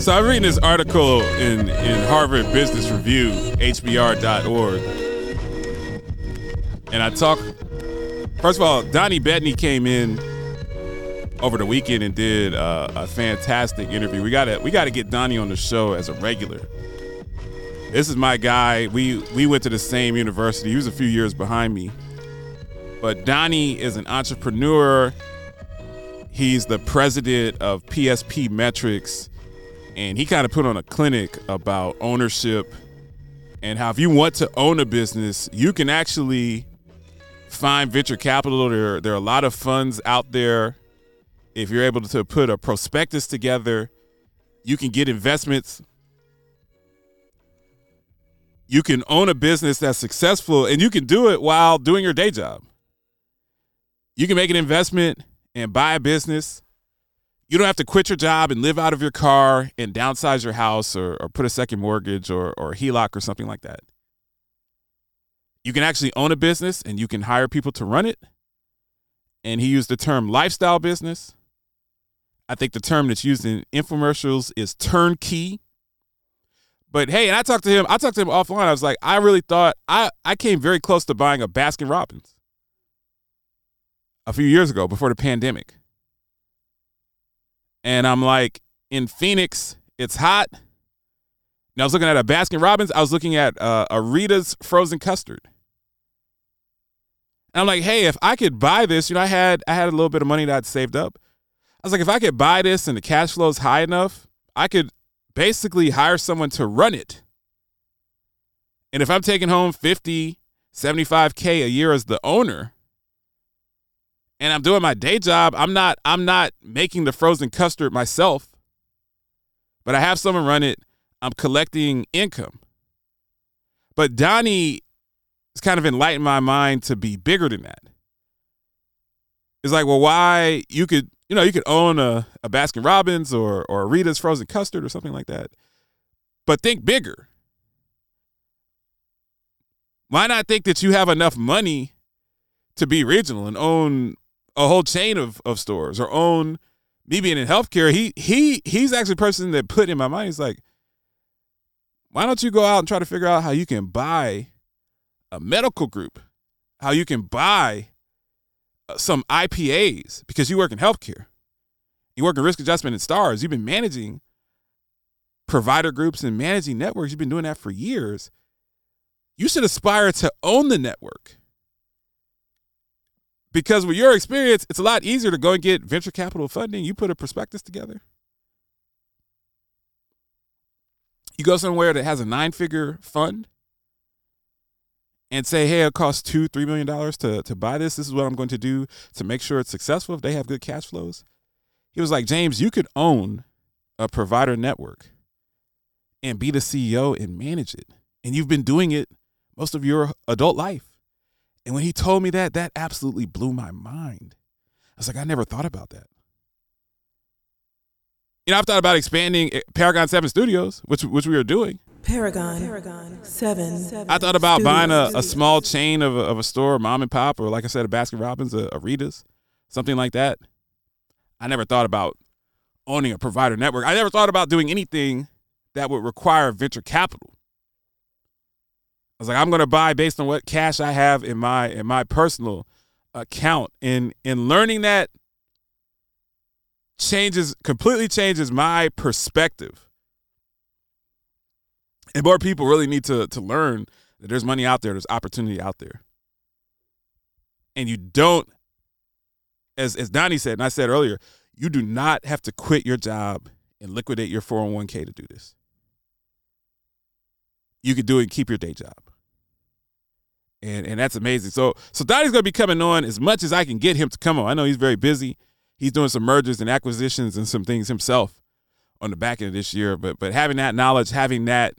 So I'm reading this article in, in Harvard Business Review, HBR.org. And I talk, first of all, Donnie Bettany came in over the weekend and did uh, a fantastic interview. We gotta we gotta get Donnie on the show as a regular. This is my guy. We we went to the same university. He was a few years behind me. But Donnie is an entrepreneur. He's the president of PSP Metrics and he kind of put on a clinic about ownership and how if you want to own a business, you can actually find venture capital. There, there are a lot of funds out there. If you're able to put a prospectus together, you can get investments. You can own a business that's successful, and you can do it while doing your day job. You can make an investment and buy a business you don't have to quit your job and live out of your car and downsize your house or, or put a second mortgage or, or HELOC or something like that. You can actually own a business and you can hire people to run it. And he used the term lifestyle business. I think the term that's used in infomercials is turnkey. But hey, and I talked to him, I talked to him offline. I was like, I really thought I, I came very close to buying a Baskin Robbins a few years ago before the pandemic and I'm like, in Phoenix, it's hot. And I was looking at a Baskin Robbins. I was looking at uh, a Rita's frozen custard. And I'm like, hey, if I could buy this, you know, I had I had a little bit of money that I'd saved up. I was like, if I could buy this and the cash flow is high enough, I could basically hire someone to run it. And if I'm taking home 50, 75K a year as the owner, and I'm doing my day job, I'm not I'm not making the frozen custard myself. But I have someone run it. I'm collecting income. But Donnie has kind of enlightened my mind to be bigger than that. It's like, well, why you could, you know, you could own a, a Baskin Robbins or or Rita's frozen custard or something like that. But think bigger. Why not think that you have enough money to be regional and own a whole chain of, of stores or own me being in healthcare, he he he's actually a person that put in my mind. He's like, why don't you go out and try to figure out how you can buy a medical group, how you can buy uh, some IPAs because you work in healthcare, you work in risk adjustment and stars. You've been managing provider groups and managing networks. You've been doing that for years. You should aspire to own the network because with your experience, it's a lot easier to go and get venture capital funding. You put a prospectus together. You go somewhere that has a nine figure fund and say, hey, it costs two, three million dollars to, to buy this. This is what I'm going to do to make sure it's successful if they have good cash flows. He was like, James, you could own a provider network and be the CEO and manage it. And you've been doing it most of your adult life. And when he told me that, that absolutely blew my mind. I was like, I never thought about that. You know, I've thought about expanding eh, Paragon 7 Studios, which which we are doing. Paragon, Paragon 7. I thought about buying a, a small chain of a, of a store, mom and pop, or like I said, a Baskin Robbins, a, a Rita's, something like that. I never thought about owning a provider network. I never thought about doing anything that would require venture capital. I was like, I'm gonna buy based on what cash I have in my in my personal account. And in learning that changes completely changes my perspective. And more people really need to to learn that there's money out there, there's opportunity out there. And you don't, as as Donnie said, and I said earlier, you do not have to quit your job and liquidate your 401k to do this. You could do it and keep your day job and and that's amazing. So so Donnie's gonna be coming on as much as I can get him to come on. I know he's very busy. He's doing some mergers and acquisitions and some things himself on the back end of this year. But but having that knowledge, having that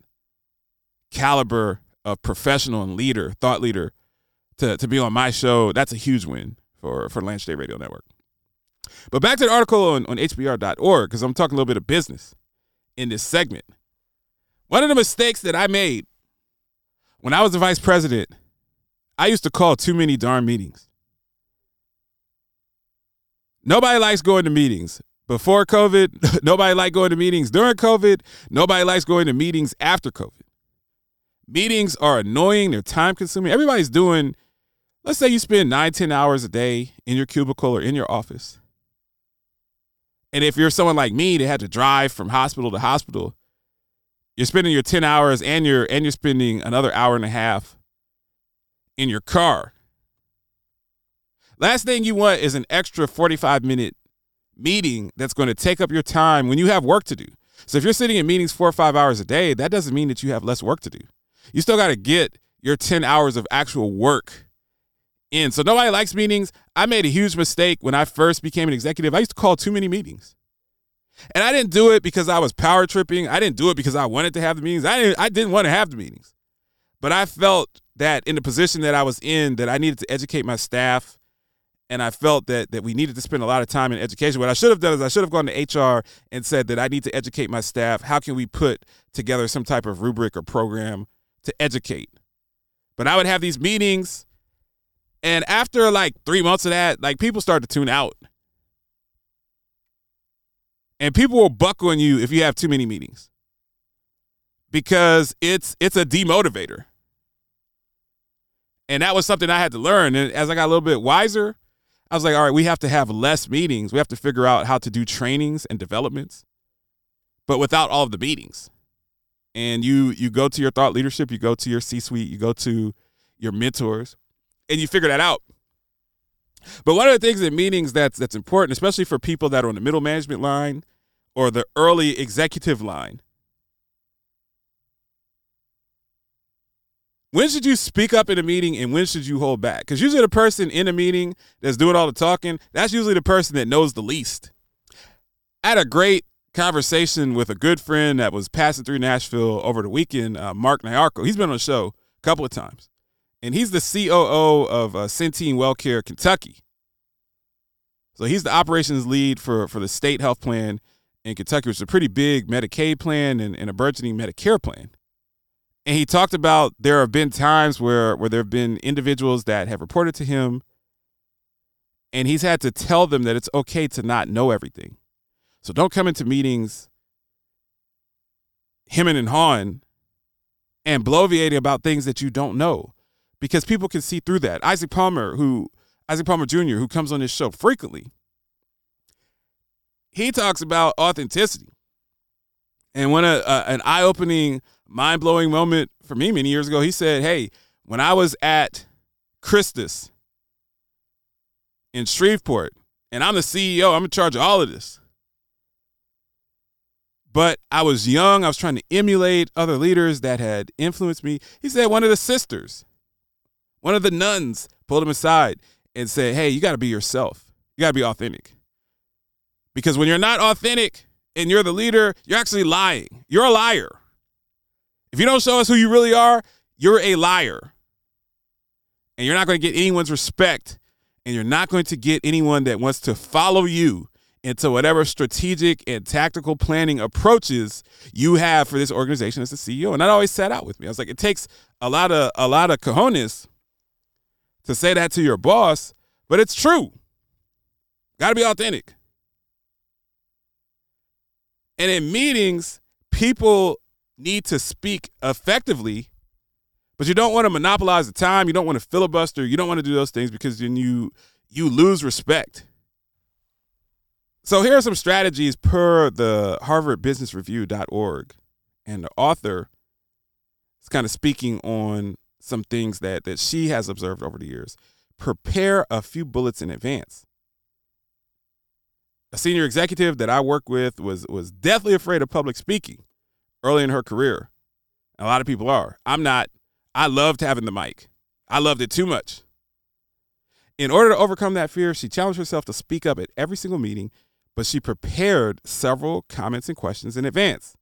caliber of professional and leader, thought leader, to to be on my show, that's a huge win for for Lance J Radio Network. But back to the article on, on HBR.org, because I'm talking a little bit of business in this segment. One of the mistakes that I made when I was the vice president, I used to call too many darn meetings. Nobody likes going to meetings. Before COVID, nobody liked going to meetings during COVID. Nobody likes going to meetings after COVID. Meetings are annoying, they're time consuming. Everybody's doing, let's say you spend nine, 10 hours a day in your cubicle or in your office. And if you're someone like me that had to drive from hospital to hospital, you're spending your 10 hours and you're and you're spending another hour and a half in your car. Last thing you want is an extra 45 minute meeting that's going to take up your time when you have work to do. So if you're sitting in meetings four or five hours a day, that doesn't mean that you have less work to do. You still got to get your 10 hours of actual work in. So nobody likes meetings. I made a huge mistake when I first became an executive. I used to call too many meetings. And I didn't do it because I was power tripping. I didn't do it because I wanted to have the meetings. I didn't I didn't want to have the meetings. But I felt that in the position that I was in that I needed to educate my staff and I felt that that we needed to spend a lot of time in education. What I should have done is I should have gone to HR and said that I need to educate my staff. How can we put together some type of rubric or program to educate? But I would have these meetings and after like 3 months of that, like people start to tune out. And people will buck on you if you have too many meetings. Because it's it's a demotivator. And that was something I had to learn. And as I got a little bit wiser, I was like, all right, we have to have less meetings. We have to figure out how to do trainings and developments, but without all of the meetings. And you you go to your thought leadership, you go to your C-suite, you go to your mentors, and you figure that out. But one of the things in meetings that's that's important, especially for people that are on the middle management line or the early executive line, when should you speak up in a meeting and when should you hold back? Because usually the person in a meeting that's doing all the talking, that's usually the person that knows the least. I had a great conversation with a good friend that was passing through Nashville over the weekend, uh, Mark Nyarko. He's been on the show a couple of times, and he's the COO of uh, Centene Wellcare Kentucky. So he's the operations lead for for the state health plan in Kentucky, which is a pretty big Medicaid plan and, and a burgeoning Medicare plan and he talked about there have been times where where there have been individuals that have reported to him and he's had to tell them that it's okay to not know everything. So don't come into meetings hemming and hawing and bloviating about things that you don't know because people can see through that. Isaac palmer who isaac palmer jr who comes on this show frequently he talks about authenticity. And when a, a an eye-opening mind blowing moment for me many years ago. He said, Hey, when I was at Christus in Shreveport, and I'm the CEO, I'm in charge of all of this. But I was young, I was trying to emulate other leaders that had influenced me. He said, One of the sisters, one of the nuns pulled him aside and said, Hey, you got to be yourself, you got to be authentic. Because when you're not authentic and you're the leader, you're actually lying. You're a liar. If you don't show us who you really are, you're a liar. And you're not going to get anyone's respect. And you're not going to get anyone that wants to follow you into whatever strategic and tactical planning approaches you have for this organization as the CEO. And that always sat out with me. I was like, it takes a lot of a lot of cojones to say that to your boss, but it's true. Got to be authentic. And in meetings, people need to speak effectively, but you don't want to monopolize the time. You don't want to filibuster. You don't want to do those things because then you you lose respect. So here are some strategies per the Harvard Business Review.org. And the author is kind of speaking on some things that that she has observed over the years. Prepare a few bullets in advance. A senior executive that I work with was was deathly afraid of public speaking early in her career. A lot of people are. I'm not. I loved having the mic. I loved it too much. In order to overcome that fear, she challenged herself to speak up at every single meeting, but she prepared several comments and questions in advance.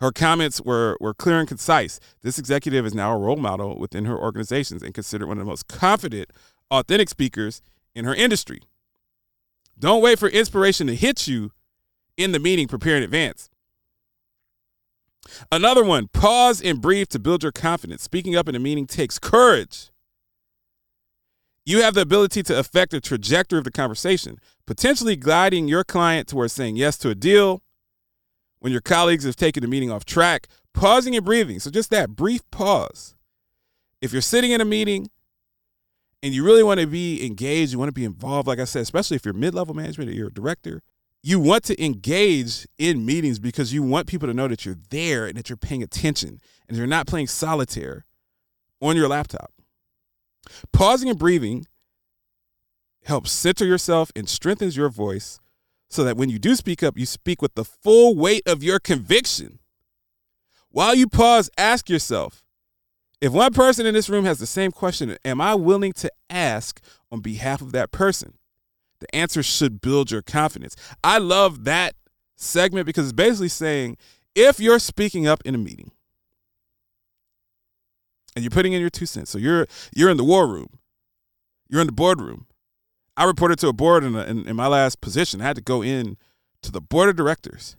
Her comments were, were clear and concise. This executive is now a role model within her organizations and considered one of the most confident, authentic speakers in her industry. Don't wait for inspiration to hit you in the meeting, prepare in advance. Another one pause and breathe to build your confidence. Speaking up in a meeting takes courage. You have the ability to affect the trajectory of the conversation, potentially guiding your client towards saying yes to a deal when your colleagues have taken the meeting off track, pausing and breathing. So, just that brief pause. If you're sitting in a meeting and you really want to be engaged, you want to be involved, like I said, especially if you're mid level management or you're a director, you want to engage in meetings because you want people to know that you're there and that you're paying attention and you're not playing solitaire on your laptop. Pausing and breathing helps center yourself and strengthens your voice so that when you do speak up, you speak with the full weight of your conviction. While you pause, ask yourself if one person in this room has the same question, am I willing to ask on behalf of that person? The answer should build your confidence. I love that segment because it's basically saying if you're speaking up in a meeting and you're putting in your two cents, so you're you're in the war room, you're in the boardroom. I reported to a board in, a, in, in my last position. I had to go in to the board of directors,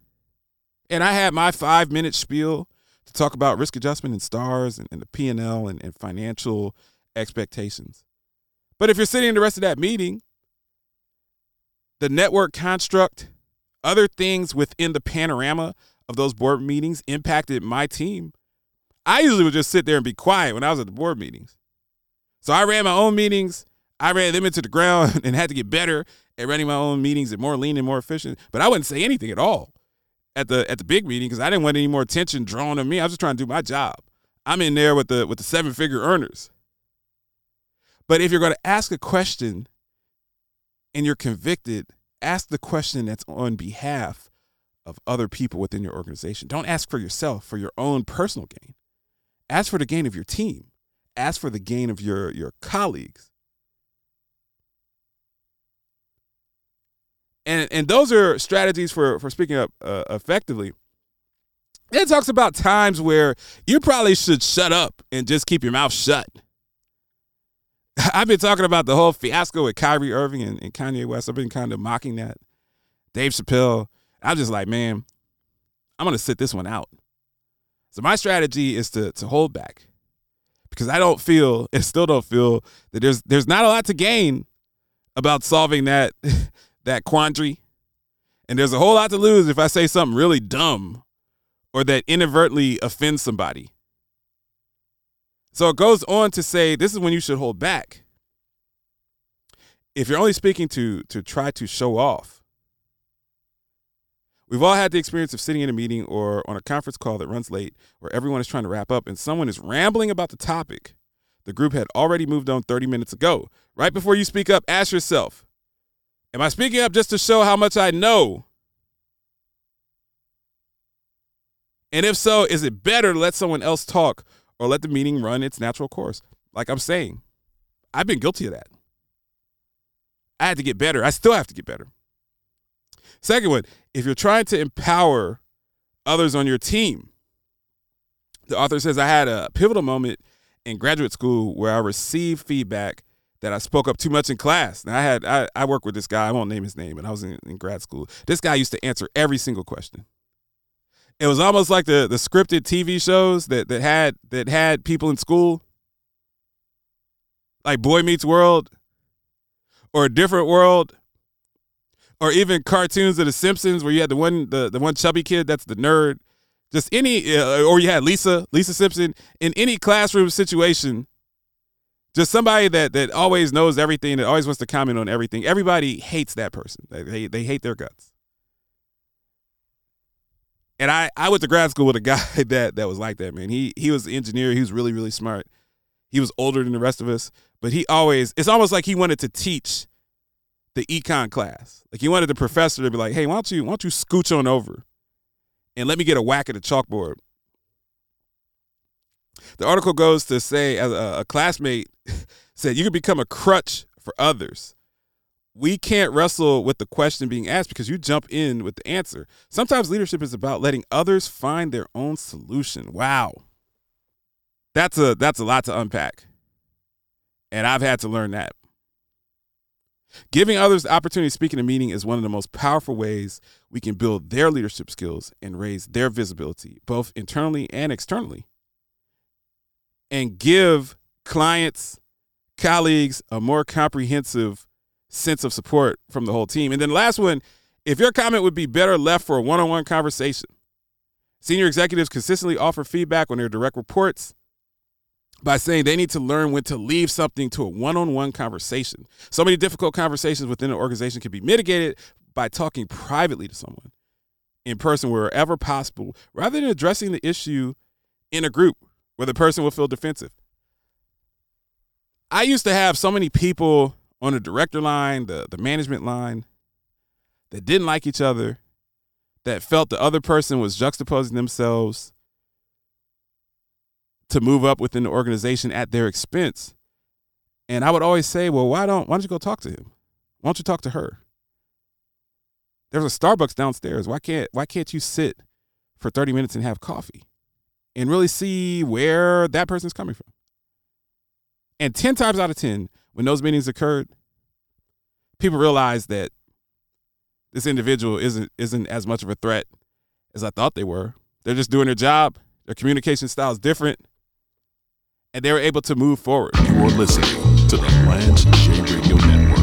and I had my five minute spiel to talk about risk adjustment and stars and, and the P and L and financial expectations. But if you're sitting in the rest of that meeting the network construct, other things within the panorama of those board meetings impacted my team. I usually would just sit there and be quiet when I was at the board meetings. So I ran my own meetings. I ran them into the ground and had to get better at running my own meetings and more lean and more efficient. But I wouldn't say anything at all at the at the big meeting because I didn't want any more attention drawn on me. I was just trying to do my job. I'm in there with the with the seven figure earners. But if you're going to ask a question and you're convicted, ask the question that's on behalf of other people within your organization. Don't ask for yourself, for your own personal gain. Ask for the gain of your team. Ask for the gain of your, your colleagues. And, and those are strategies for, for speaking up uh, effectively. It talks about times where you probably should shut up and just keep your mouth shut. I've been talking about the whole fiasco with Kyrie Irving and, and Kanye West. I've been kind of mocking that. Dave Chappelle. I'm just like, man, I'm gonna sit this one out. So my strategy is to to hold back because I don't feel and still don't feel that there's there's not a lot to gain about solving that that quandary. And there's a whole lot to lose if I say something really dumb or that inadvertently offends somebody. So it goes on to say this is when you should hold back. If you're only speaking to to try to show off. We've all had the experience of sitting in a meeting or on a conference call that runs late where everyone is trying to wrap up and someone is rambling about the topic the group had already moved on 30 minutes ago. Right before you speak up, ask yourself, am I speaking up just to show how much I know? And if so, is it better to let someone else talk or let the meeting run its natural course. Like I'm saying, I've been guilty of that. I had to get better. I still have to get better. Second one, if you're trying to empower others on your team, the author says, I had a pivotal moment in graduate school where I received feedback that I spoke up too much in class. Now I had I, I work with this guy, I won't name his name, and I was in, in grad school. This guy used to answer every single question it was almost like the the scripted TV shows that that had that had people in school, like Boy Meets World, or a different world, or even cartoons of The Simpsons, where you had the one the the one chubby kid that's the nerd. Just any, uh, or you had Lisa Lisa Simpson in any classroom situation. Just somebody that that always knows everything, that always wants to comment on everything. Everybody hates that person. They they, they hate their guts. And I, I went to grad school with a guy that that was like that, man. He he was an engineer. He was really, really smart. He was older than the rest of us, but he always it's almost like he wanted to teach the econ class. Like he wanted the professor to be like, hey, why don't you why don't you scooch on over and let me get a whack at the chalkboard. The article goes to say, a, a classmate said, you could become a crutch for others we can't wrestle with the question being asked because you jump in with the answer. Sometimes leadership is about letting others find their own solution. Wow. That's a that's a lot to unpack. And I've had to learn that. Giving others the opportunity to speak in a meeting is one of the most powerful ways we can build their leadership skills and raise their visibility, both internally and externally. And give clients, colleagues a more comprehensive sense of support from the whole team. And then last one, if your comment would be better left for a one-on-one conversation. Senior executives consistently offer feedback on their direct reports by saying they need to learn when to leave something to a one-on-one conversation. So many difficult conversations within an organization can be mitigated by talking privately to someone in person wherever possible, rather than addressing the issue in a group where the person will feel defensive. I used to have so many people on the director line, the, the management line, that didn't like each other, that felt the other person was juxtaposing themselves to move up within the organization at their expense. And I would always say, well, why don't why don't you go talk to him? Why don't you talk to her? There's a Starbucks downstairs. Why can't why can't you sit for 30 minutes and have coffee and really see where that person's coming from? And 10 times out of 10, when those meetings occurred, people realized that this individual isn't isn't as much of a threat as I thought they were. They're just doing their job. Their communication style is different and they were able to move forward. You are listening to the Lance J Radio Network.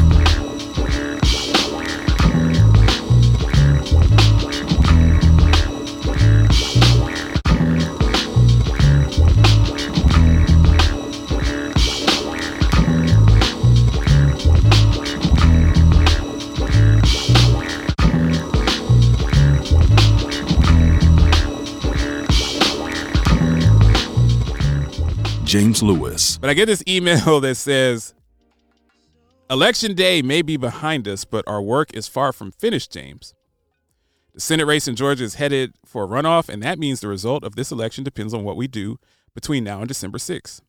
James Lewis. But I get this email that says, Election day may be behind us, but our work is far from finished, James. The Senate race in Georgia is headed for a runoff, and that means the result of this election depends on what we do between now and December 6th.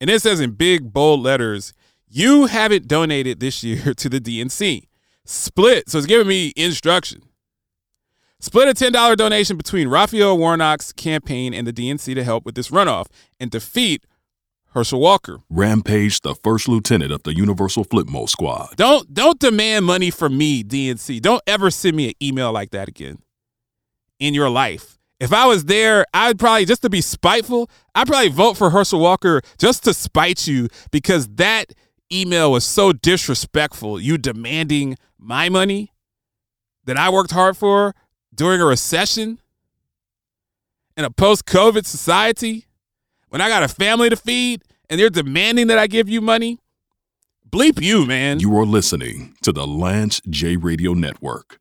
And it says in big, bold letters, you haven't donated this year to the DNC. Split. So it's giving me instruction. Split a $10 donation between Raphael Warnock's campaign and the DNC to help with this runoff and defeat Herschel Walker. Rampage, the first lieutenant of the Universal Flipmo Squad. Don't don't demand money from me, DNC. Don't ever send me an email like that again in your life. If I was there, I'd probably just to be spiteful, I'd probably vote for Herschel Walker just to spite you because that email was so disrespectful. You demanding my money that I worked hard for during a recession in a post COVID society when I got a family to feed and they're demanding that I give you money? Bleep you, man. You are listening to the Lance J Radio Network.